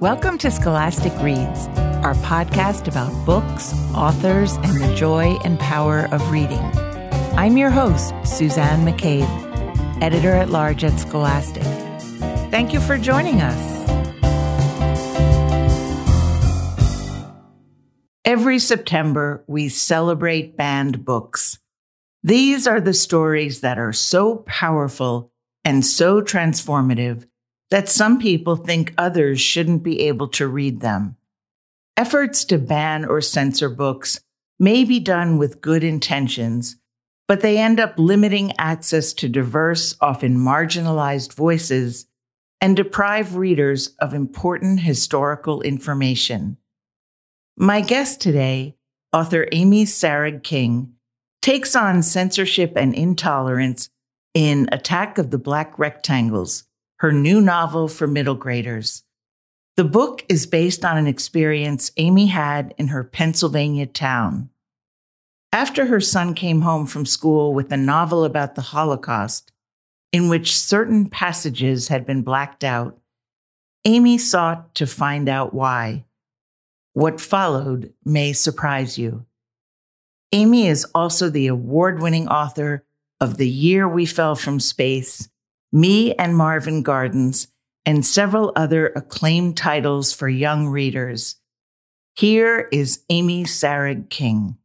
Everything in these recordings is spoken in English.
Welcome to Scholastic Reads, our podcast about books, authors, and the joy and power of reading. I'm your host, Suzanne McCabe, editor at large at Scholastic. Thank you for joining us. Every September, we celebrate banned books. These are the stories that are so powerful and so transformative that some people think others shouldn't be able to read them. Efforts to ban or censor books may be done with good intentions, but they end up limiting access to diverse, often marginalized voices and deprive readers of important historical information. My guest today, author Amy Sarig King, takes on censorship and intolerance in Attack of the Black Rectangles, her new novel for middle graders. The book is based on an experience Amy had in her Pennsylvania town. After her son came home from school with a novel about the Holocaust, in which certain passages had been blacked out, Amy sought to find out why. What followed may surprise you. Amy is also the award winning author of The Year We Fell from Space me and Marvin Gardens, and several other acclaimed titles for young readers. Here is Amy Sarig King.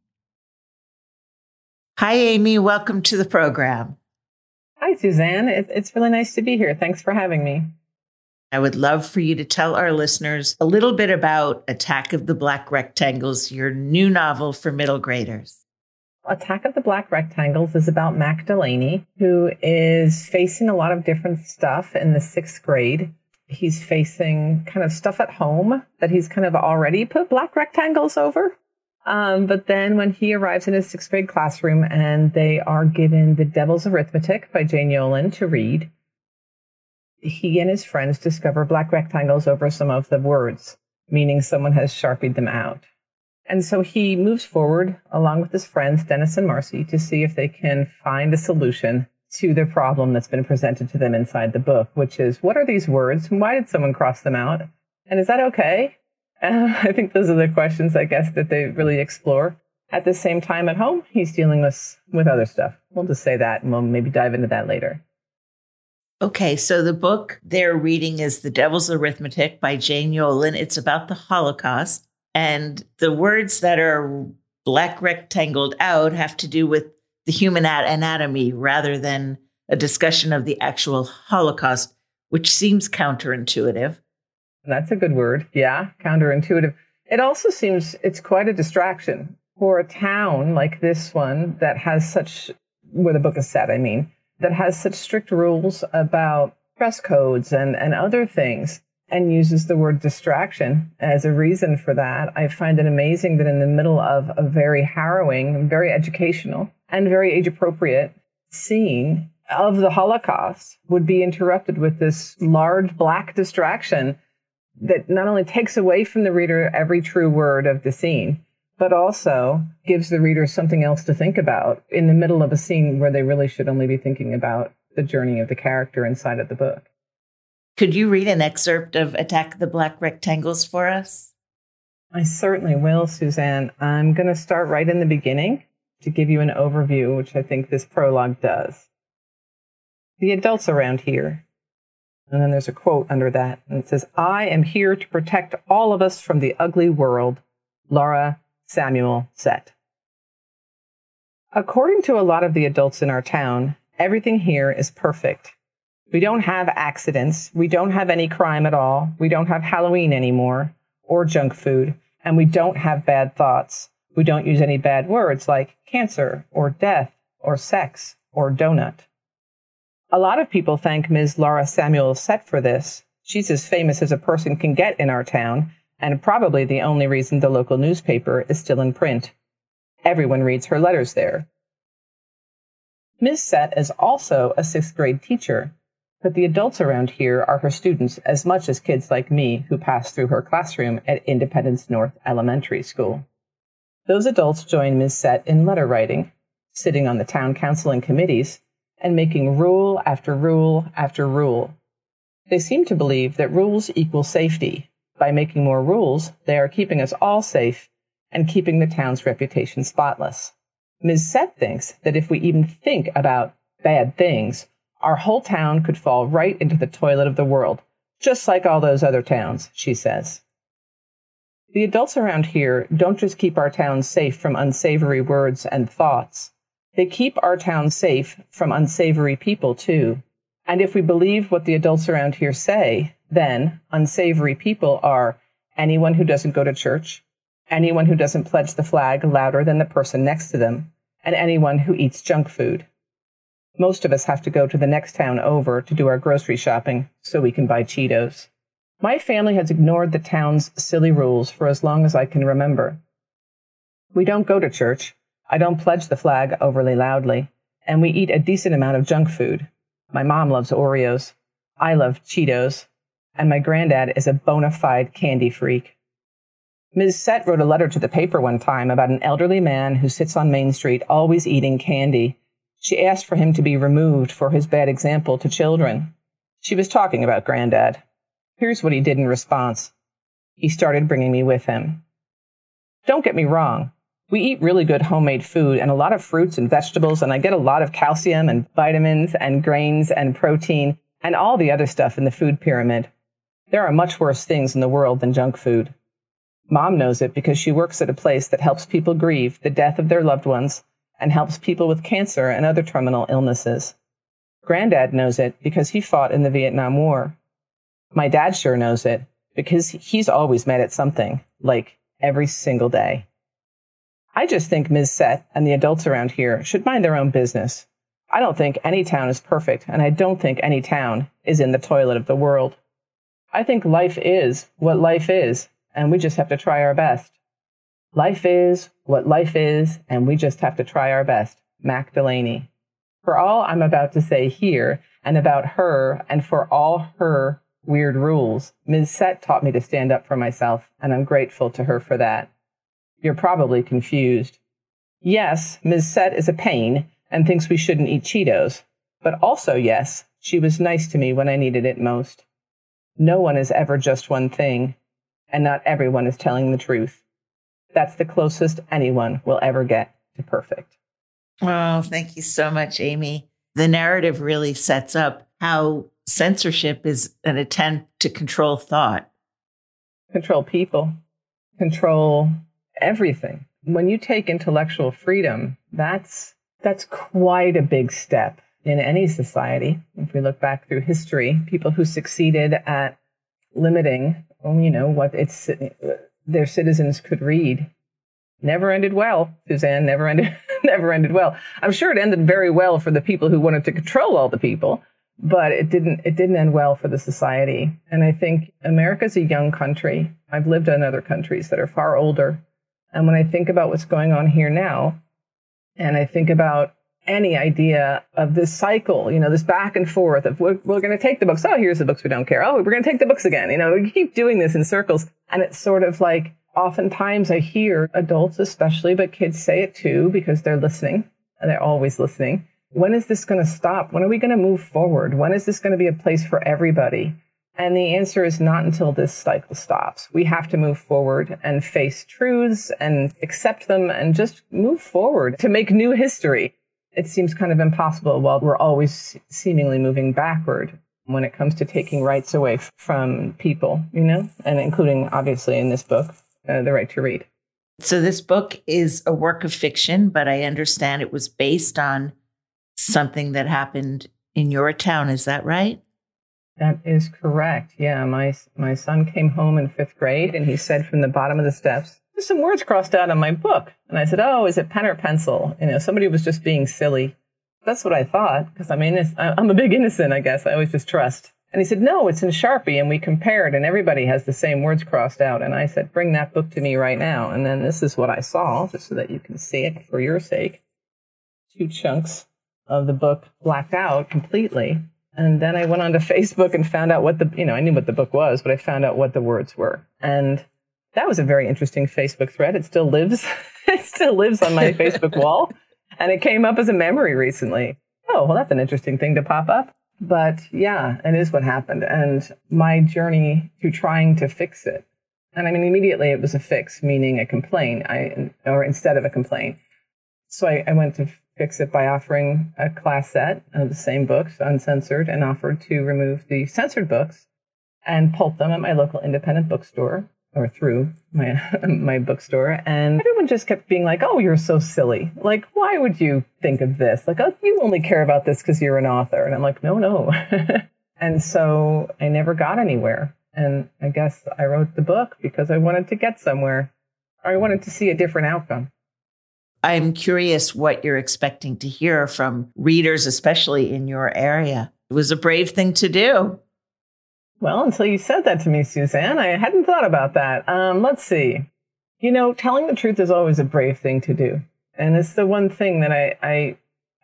Hi, Amy. Welcome to the program. Hi, Suzanne. It's really nice to be here. Thanks for having me. I would love for you to tell our listeners a little bit about Attack of the Black Rectangles, your new novel for middle graders. Attack of the Black Rectangles is about Mac Delaney, who is facing a lot of different stuff in the sixth grade. He's facing kind of stuff at home that he's kind of already put black rectangles over. Um, but then when he arrives in his sixth grade classroom and they are given The Devil's Arithmetic by Jane Yolen to read, he and his friends discover black rectangles over some of the words, meaning someone has sharpied them out. And so he moves forward along with his friends, Dennis and Marcy, to see if they can find a solution to the problem that's been presented to them inside the book, which is what are these words? And why did someone cross them out? And is that okay? Uh, I think those are the questions, I guess, that they really explore. At the same time, at home, he's dealing with, with other stuff. We'll just say that and we'll maybe dive into that later. Okay, so the book they're reading is The Devil's Arithmetic by Jane Yolen. It's about the Holocaust. And the words that are black rectangled out have to do with the human anatomy rather than a discussion of the actual Holocaust, which seems counterintuitive. That's a good word. Yeah, counterintuitive. It also seems it's quite a distraction for a town like this one that has such, where the book is set, I mean, that has such strict rules about dress codes and, and other things and uses the word distraction as a reason for that. I find it amazing that in the middle of a very harrowing, very educational, and very age appropriate scene of the Holocaust would be interrupted with this large black distraction that not only takes away from the reader every true word of the scene, but also gives the reader something else to think about in the middle of a scene where they really should only be thinking about the journey of the character inside of the book. Could you read an excerpt of Attack the Black Rectangles for us? I certainly will, Suzanne. I'm going to start right in the beginning to give you an overview, which I think this prologue does. The adults around here. And then there's a quote under that, and it says, I am here to protect all of us from the ugly world. Laura Samuel Sett. According to a lot of the adults in our town, everything here is perfect. We don't have accidents. We don't have any crime at all. We don't have Halloween anymore or junk food. And we don't have bad thoughts. We don't use any bad words like cancer or death or sex or donut. A lot of people thank Ms. Laura Samuel Sett for this. She's as famous as a person can get in our town, and probably the only reason the local newspaper is still in print. Everyone reads her letters there. Ms. Sett is also a sixth grade teacher, but the adults around here are her students as much as kids like me who pass through her classroom at Independence North Elementary School. Those adults join Ms. Sett in letter writing, sitting on the town council and committees, and making rule after rule after rule. They seem to believe that rules equal safety, by making more rules, they are keeping us all safe and keeping the town's reputation spotless. Ms. Sett thinks that if we even think about bad things, our whole town could fall right into the toilet of the world, just like all those other towns, she says. The adults around here don't just keep our town safe from unsavory words and thoughts. They keep our town safe from unsavory people, too. And if we believe what the adults around here say, then unsavory people are anyone who doesn't go to church, anyone who doesn't pledge the flag louder than the person next to them, and anyone who eats junk food. Most of us have to go to the next town over to do our grocery shopping so we can buy Cheetos. My family has ignored the town's silly rules for as long as I can remember. We don't go to church. I don't pledge the flag overly loudly. And we eat a decent amount of junk food. My mom loves Oreos. I love Cheetos. And my granddad is a bona fide candy freak. Ms. Sett wrote a letter to the paper one time about an elderly man who sits on Main Street always eating candy. She asked for him to be removed for his bad example to children. She was talking about Granddad. Here's what he did in response. He started bringing me with him. Don't get me wrong. We eat really good homemade food and a lot of fruits and vegetables, and I get a lot of calcium and vitamins and grains and protein and all the other stuff in the food pyramid. There are much worse things in the world than junk food. Mom knows it because she works at a place that helps people grieve the death of their loved ones and helps people with cancer and other terminal illnesses. Granddad knows it because he fought in the Vietnam War. My dad sure knows it because he's always mad at something, like every single day. I just think Ms. Sett and the adults around here should mind their own business. I don't think any town is perfect, and I don't think any town is in the toilet of the world. I think life is what life is, and we just have to try our best. Life is what life is, and we just have to try our best. Mac Delaney. For all I'm about to say here, and about her, and for all her weird rules, Ms. Sett taught me to stand up for myself, and I'm grateful to her for that. You're probably confused. Yes, Ms. Sett is a pain and thinks we shouldn't eat Cheetos, but also, yes, she was nice to me when I needed it most. No one is ever just one thing, and not everyone is telling the truth. That's the closest anyone will ever get to perfect. Oh, thank you so much, Amy. The narrative really sets up how censorship is an attempt to control thought, control people, control everything. When you take intellectual freedom, that's that's quite a big step in any society. If we look back through history, people who succeeded at limiting, oh, you know, what it's their citizens could read never ended well. Suzanne never ended never ended well. I'm sure it ended very well for the people who wanted to control all the people, but it didn't it didn't end well for the society. And I think America's a young country. I've lived in other countries that are far older. And when I think about what's going on here now, and I think about any idea of this cycle, you know, this back and forth of we're, we're going to take the books. Oh, here's the books we don't care. Oh, we're going to take the books again. You know, we keep doing this in circles. And it's sort of like oftentimes I hear adults, especially, but kids say it too because they're listening and they're always listening. When is this going to stop? When are we going to move forward? When is this going to be a place for everybody? And the answer is not until this cycle stops. We have to move forward and face truths and accept them and just move forward to make new history it seems kind of impossible while we're always seemingly moving backward when it comes to taking rights away from people, you know, and including obviously in this book, uh, the right to read. So this book is a work of fiction, but I understand it was based on something that happened in your town. Is that right? That is correct. Yeah, my my son came home in 5th grade and he said from the bottom of the steps, there's some words crossed out on my book. And I said, oh, is it pen or pencil? You know, somebody was just being silly. That's what I thought, because I mean, I'm a big innocent, I guess. I always just trust. And he said, no, it's in Sharpie. And we compared, and everybody has the same words crossed out. And I said, bring that book to me right now. And then this is what I saw, just so that you can see it for your sake. Two chunks of the book blacked out completely. And then I went onto Facebook and found out what the, you know, I knew what the book was, but I found out what the words were. And that was a very interesting Facebook thread. It still lives. it still lives on my Facebook wall. And it came up as a memory recently. Oh, well, that's an interesting thing to pop up. But yeah, it is what happened. And my journey to trying to fix it And I mean, immediately it was a fix, meaning a complaint, I, or instead of a complaint. So I, I went to fix it by offering a class set of the same books, uncensored, and offered to remove the censored books and pulp them at my local independent bookstore or through my my bookstore and everyone just kept being like oh you're so silly. Like why would you think of this? Like oh you only care about this because you're an author. And i'm like no no. And so i never got anywhere. And i guess i wrote the book because i wanted to get somewhere. Or i wanted to see a different outcome. I'm curious what you're expecting to hear from readers especially in your area. It was a brave thing to do well, until you said that to me, Suzanne, I hadn't thought about that. Um, let's see. You know, telling the truth is always a brave thing to do. And it's the one thing that I, I,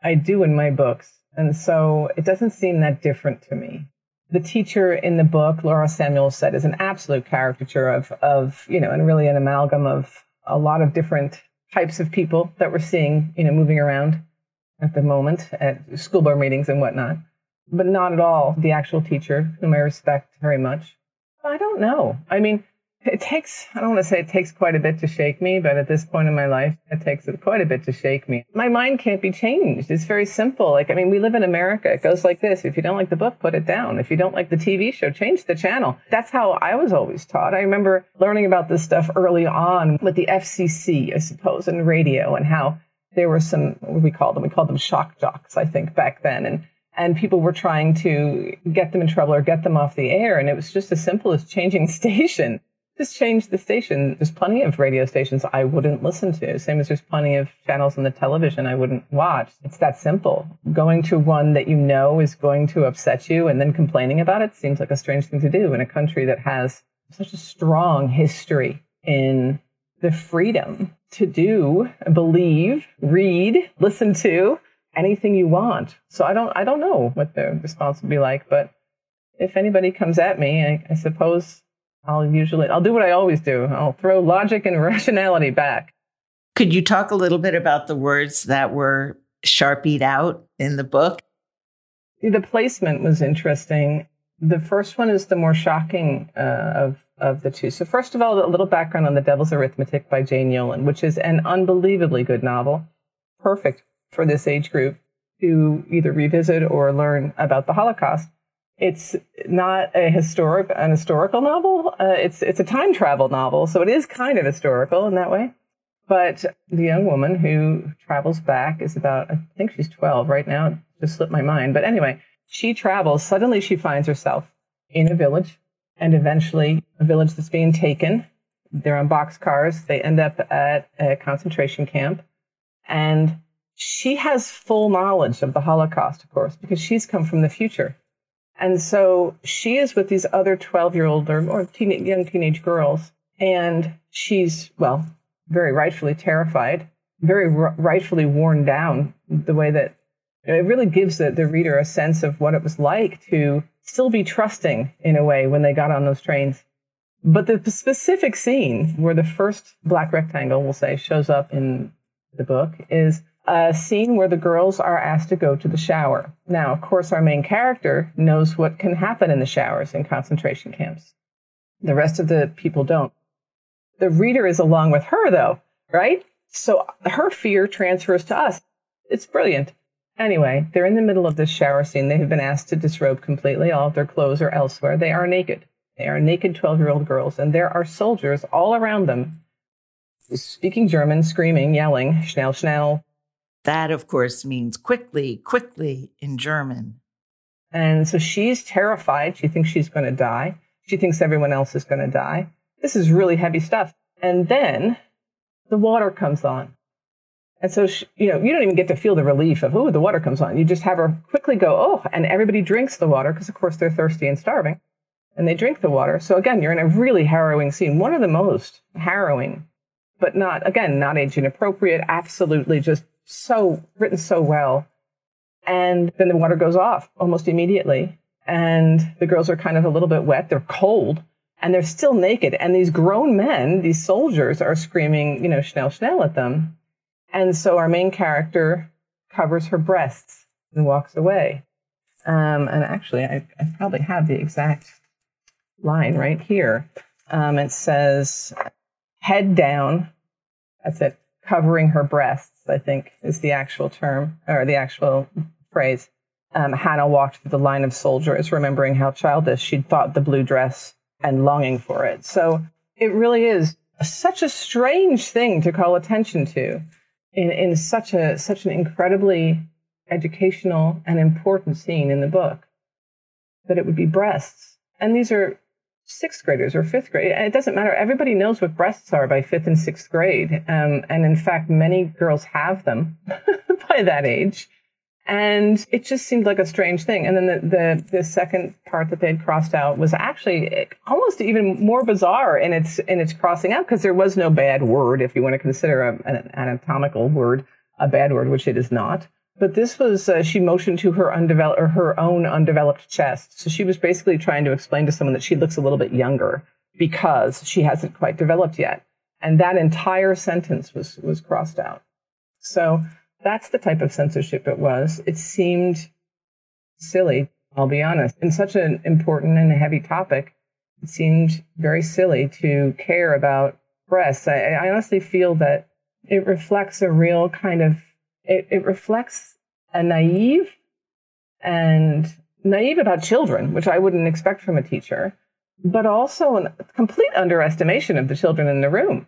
I do in my books. And so it doesn't seem that different to me. The teacher in the book, Laura Samuel Sett, is an absolute caricature of, of, you know, and really an amalgam of a lot of different types of people that we're seeing, you know, moving around at the moment at school board meetings and whatnot but not at all the actual teacher, whom I respect very much. I don't know. I mean, it takes, I don't want to say it takes quite a bit to shake me, but at this point in my life, it takes quite a bit to shake me. My mind can't be changed. It's very simple. Like, I mean, we live in America. It goes like this. If you don't like the book, put it down. If you don't like the TV show, change the channel. That's how I was always taught. I remember learning about this stuff early on with the FCC, I suppose, and radio and how there were some, we called them? We called them shock jocks, I think, back then. And and people were trying to get them in trouble or get them off the air. And it was just as simple as changing station. Just change the station. There's plenty of radio stations I wouldn't listen to. Same as there's plenty of channels on the television I wouldn't watch. It's that simple. Going to one that you know is going to upset you and then complaining about it seems like a strange thing to do in a country that has such a strong history in the freedom to do, believe, read, listen to, anything you want. So I don't I don't know what the response will be like, but if anybody comes at me, I, I suppose I'll usually I'll do what I always do. I'll throw logic and rationality back. Could you talk a little bit about the words that were sharpied out in the book? The placement was interesting. The first one is the more shocking uh, of of the two. So first of all, a little background on The Devil's Arithmetic by Jane Yolen, which is an unbelievably good novel. Perfect for this age group to either revisit or learn about the Holocaust. It's not a historic, an historical novel. Uh, it's it's a time travel novel, so it is kind of historical in that way. But the young woman who travels back is about, I think she's 12 right now. Just slipped my mind. But anyway, she travels. Suddenly she finds herself in a village and eventually a village that's being taken. They're on boxcars. They end up at a concentration camp. And she has full knowledge of the Holocaust, of course, because she's come from the future. And so she is with these other 12 year old or, or teen, young teenage girls. And she's, well, very rightfully terrified, very r- rightfully worn down the way that it really gives the, the reader a sense of what it was like to still be trusting in a way when they got on those trains. But the specific scene where the first black rectangle, we'll say, shows up in the book is a scene where the girls are asked to go to the shower. Now, of course, our main character knows what can happen in the showers in concentration camps. The rest of the people don't. The reader is along with her, though, right? So her fear transfers to us. It's brilliant. Anyway, they're in the middle of this shower scene. They have been asked to disrobe completely. All of their clothes are elsewhere. They are naked. They are naked 12 year old girls, and there are soldiers all around them speaking German, screaming, yelling, schnell, schnell, that, of course, means quickly, quickly in German. And so she's terrified. She thinks she's going to die. She thinks everyone else is going to die. This is really heavy stuff. And then the water comes on. And so, she, you know, you don't even get to feel the relief of, oh, the water comes on. You just have her quickly go, oh, and everybody drinks the water because, of course, they're thirsty and starving. And they drink the water. So, again, you're in a really harrowing scene, one of the most harrowing, but not, again, not age inappropriate, absolutely just so written so well. And then the water goes off almost immediately. And the girls are kind of a little bit wet. They're cold and they're still naked. And these grown men, these soldiers are screaming, you know, schnell, schnell at them. And so our main character covers her breasts and walks away. Um, and actually, I, I, probably have the exact line right here. Um, it says, head down. That's it. Covering her breasts, I think is the actual term or the actual phrase. Um, Hannah walked through the line of soldiers, remembering how childish she'd thought the blue dress and longing for it. So it really is such a strange thing to call attention to in, in such a such an incredibly educational and important scene in the book that it would be breasts. And these are sixth graders or fifth grade. It doesn't matter. Everybody knows what breasts are by fifth and sixth grade. Um, and in fact, many girls have them by that age. And it just seemed like a strange thing. And then the, the, the second part that they had crossed out was actually almost even more bizarre in its, in its crossing out because there was no bad word, if you want to consider a, an anatomical word a bad word, which it is not. But this was, uh, she motioned to her undeveloped, or her own undeveloped chest. So she was basically trying to explain to someone that she looks a little bit younger because she hasn't quite developed yet. And that entire sentence was, was crossed out. So that's the type of censorship it was. It seemed silly, I'll be honest. In such an important and heavy topic, it seemed very silly to care about breasts. I, I honestly feel that it reflects a real kind of, it, it reflects a naive and naive about children, which I wouldn't expect from a teacher, but also a complete underestimation of the children in the room.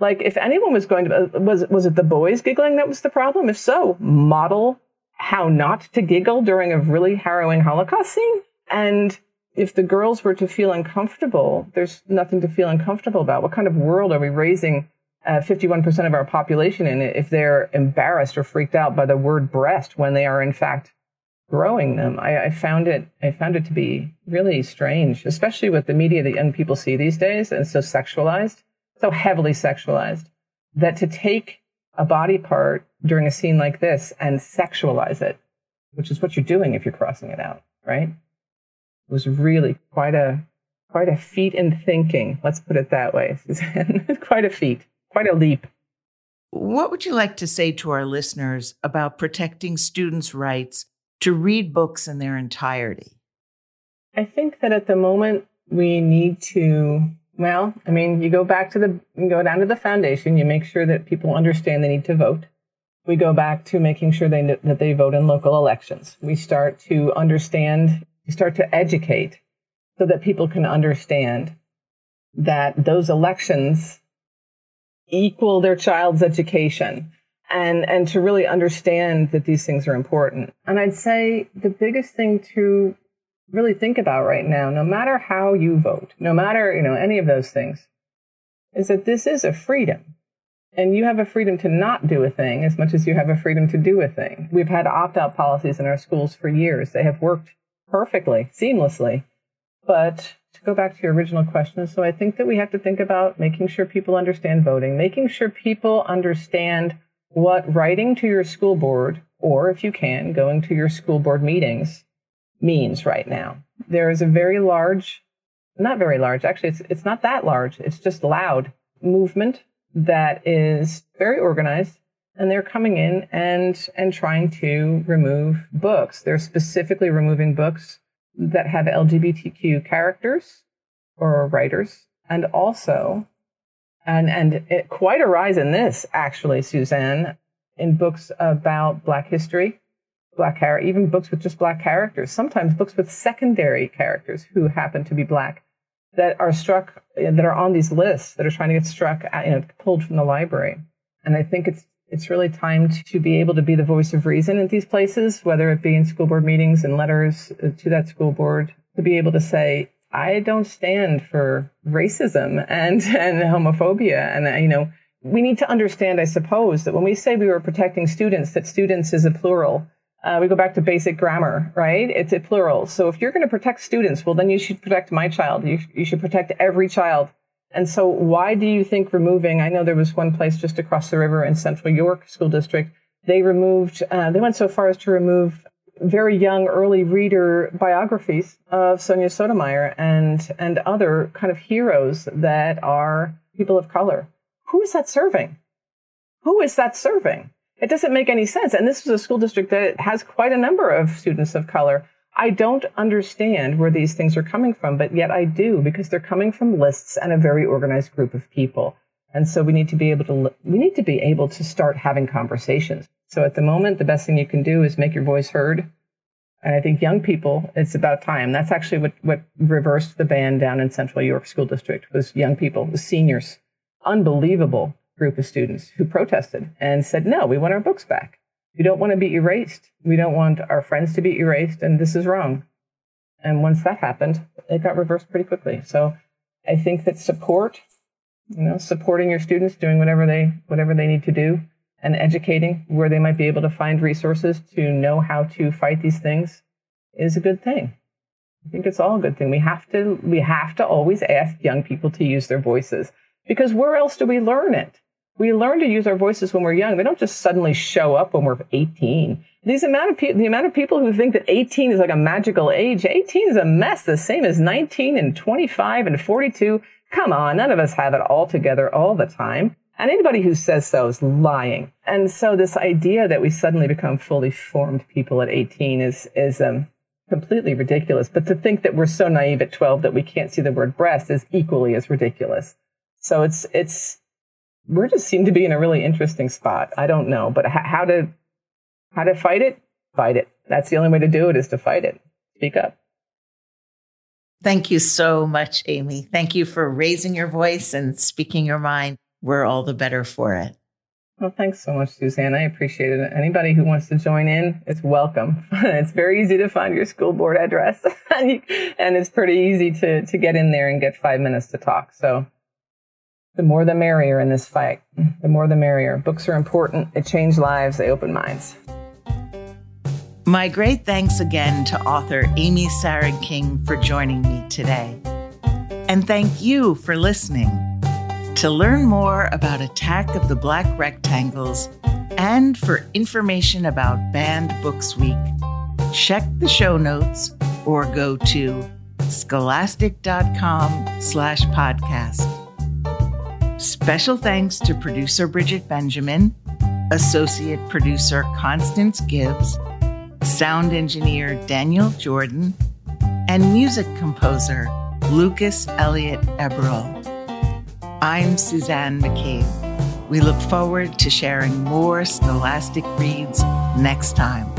Like, if anyone was going to, uh, was, was it the boys giggling that was the problem? If so, model how not to giggle during a really harrowing Holocaust scene. And if the girls were to feel uncomfortable, there's nothing to feel uncomfortable about. What kind of world are we raising uh, 51% of our population in if they're embarrassed or freaked out by the word breast when they are in fact growing them? I, I found it, I found it to be really strange, especially with the media that young people see these days and so sexualized so heavily sexualized that to take a body part during a scene like this and sexualize it, which is what you're doing if you're crossing it out, right? It was really quite a quite a feat in thinking. Let's put it that way, Suzanne. quite a feat, quite a leap. What would you like to say to our listeners about protecting students' rights to read books in their entirety? I think that at the moment we need to well, I mean, you go back to the, you go down to the foundation, you make sure that people understand they need to vote. We go back to making sure they, that they vote in local elections. We start to understand, we start to educate so that people can understand that those elections equal their child's education and, and to really understand that these things are important. And I'd say the biggest thing to really think about right now, no matter how you vote, no matter, you know, any of those things, is that this is a freedom. And you have a freedom to not do a thing as much as you have a freedom to do a thing. We've had opt out policies in our schools for years. They have worked perfectly, seamlessly. But go back to your original question, so I think that we have to think about making sure people understand voting, making sure people understand what writing to your school board, or if you can, going to your school board meetings means right now. There is a very large, not very large, actually, it's, it's not that large, it's just loud movement that is very organized and they're coming in and and trying to remove books. They're specifically removing books that have LGBTQ characters or writers, and also, and and it, quite a rise in this actually, Suzanne, in books about Black history black hair, even books with just black characters, sometimes books with secondary characters who happen to be black that are struck, that are on these lists that are trying to get struck, you know, pulled from the library. And I think it's it's really time to be able to be the voice of reason in these places, whether it be in school board meetings and letters to that school board, to be able to say, I don't stand for racism and, and homophobia. And, you know, we need to understand, I suppose, that when we say we were protecting students, that students is a plural uh, we go back to basic grammar, right? It's a plural. So if you're going to protect students, well, then you should protect my child. You, you should protect every child. And so why do you think removing, I know there was one place just across the river in Central York School District, they removed, uh, they went so far as to remove very young early reader biographies of Sonia Sotomayor and, and other kind of heroes that are people of color. Who is that serving? Who is that serving? It doesn't make any sense. And this is a school district that has quite a number of students of color. I don't understand where these things are coming from, but yet I do because they're coming from lists and a very organized group of people. And so we need to be able to we need to be able to start having conversations. So at the moment, the best thing you can do is make your voice heard. And I think young people, it's about time. That's actually what, what reversed the ban down in Central York School District was young people, was seniors, unbelievable group of students who protested and said, no, we want our books back. We don't want to be erased. We don't want our friends to be erased, and this is wrong. And once that happened, it got reversed pretty quickly. So I think that support, you know, supporting your students, doing whatever they whatever they need to do, and educating where they might be able to find resources to know how to fight these things is a good thing. I think it's all a good thing. We have to we have to always ask young people to use their voices because where else do we learn it? We learn to use our voices when we're young. They don't just suddenly show up when we're 18. These amount of pe- the amount of people who think that 18 is like a magical age. 18 is a mess, the same as 19 and 25 and 42. Come on, none of us have it all together all the time. And anybody who says so is lying. And so this idea that we suddenly become fully formed people at 18 is is um, completely ridiculous. But to think that we're so naive at 12 that we can't see the word breast is equally as ridiculous. So it's it's we just seem to be in a really interesting spot. I don't know, but how to how to fight it? Fight it. That's the only way to do it is to fight it. Speak up. Thank you so much, Amy. Thank you for raising your voice and speaking your mind. We're all the better for it. Well, thanks so much, Suzanne. I appreciate it. Anybody who wants to join in, it's welcome. it's very easy to find your school board address, and, you, and it's pretty easy to to get in there and get five minutes to talk. So the more the merrier in this fight. The more the merrier. Books are important. They change lives, they open minds. My great thanks again to author Amy Sarig King for joining me today. And thank you for listening. To learn more about Attack of the Black Rectangles and for information about Banned Books Week, check the show notes or go to scholastic.com slash podcast. Special thanks to producer Bridget Benjamin, associate producer Constance Gibbs, sound engineer Daniel Jordan, and music composer Lucas Elliott Eberl. I'm Suzanne McCabe. We look forward to sharing more Scholastic Reads next time.